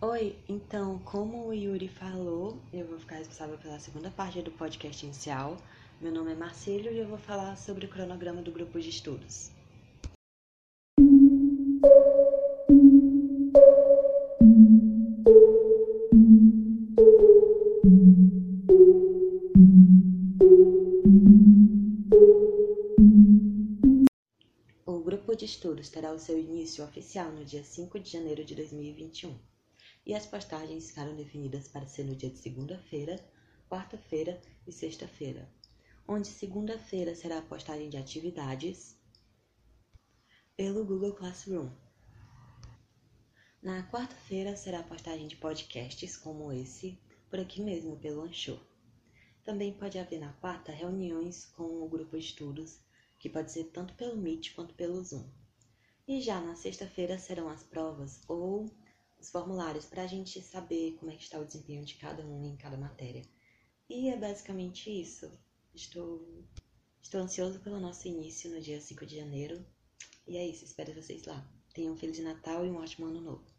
Oi, então, como o Yuri falou, eu vou ficar responsável pela segunda parte do podcast inicial. Meu nome é Marcelo e eu vou falar sobre o cronograma do grupo de estudos. O grupo de estudos terá o seu início oficial no dia 5 de janeiro de 2021 e as postagens ficaram definidas para ser no dia de segunda-feira, quarta-feira e sexta-feira, onde segunda-feira será a postagem de atividades pelo Google Classroom. Na quarta-feira será a postagem de podcasts como esse, por aqui mesmo pelo Anchor. Também pode haver na quarta reuniões com o grupo de estudos, que pode ser tanto pelo Meet quanto pelo Zoom. E já na sexta-feira serão as provas ou os formulários para a gente saber como é que está o desempenho de cada um em cada matéria. E é basicamente isso. Estou, estou ansioso pelo nosso início no dia 5 de janeiro. E é isso, espero vocês lá. Tenham um Feliz Natal e um ótimo Ano Novo.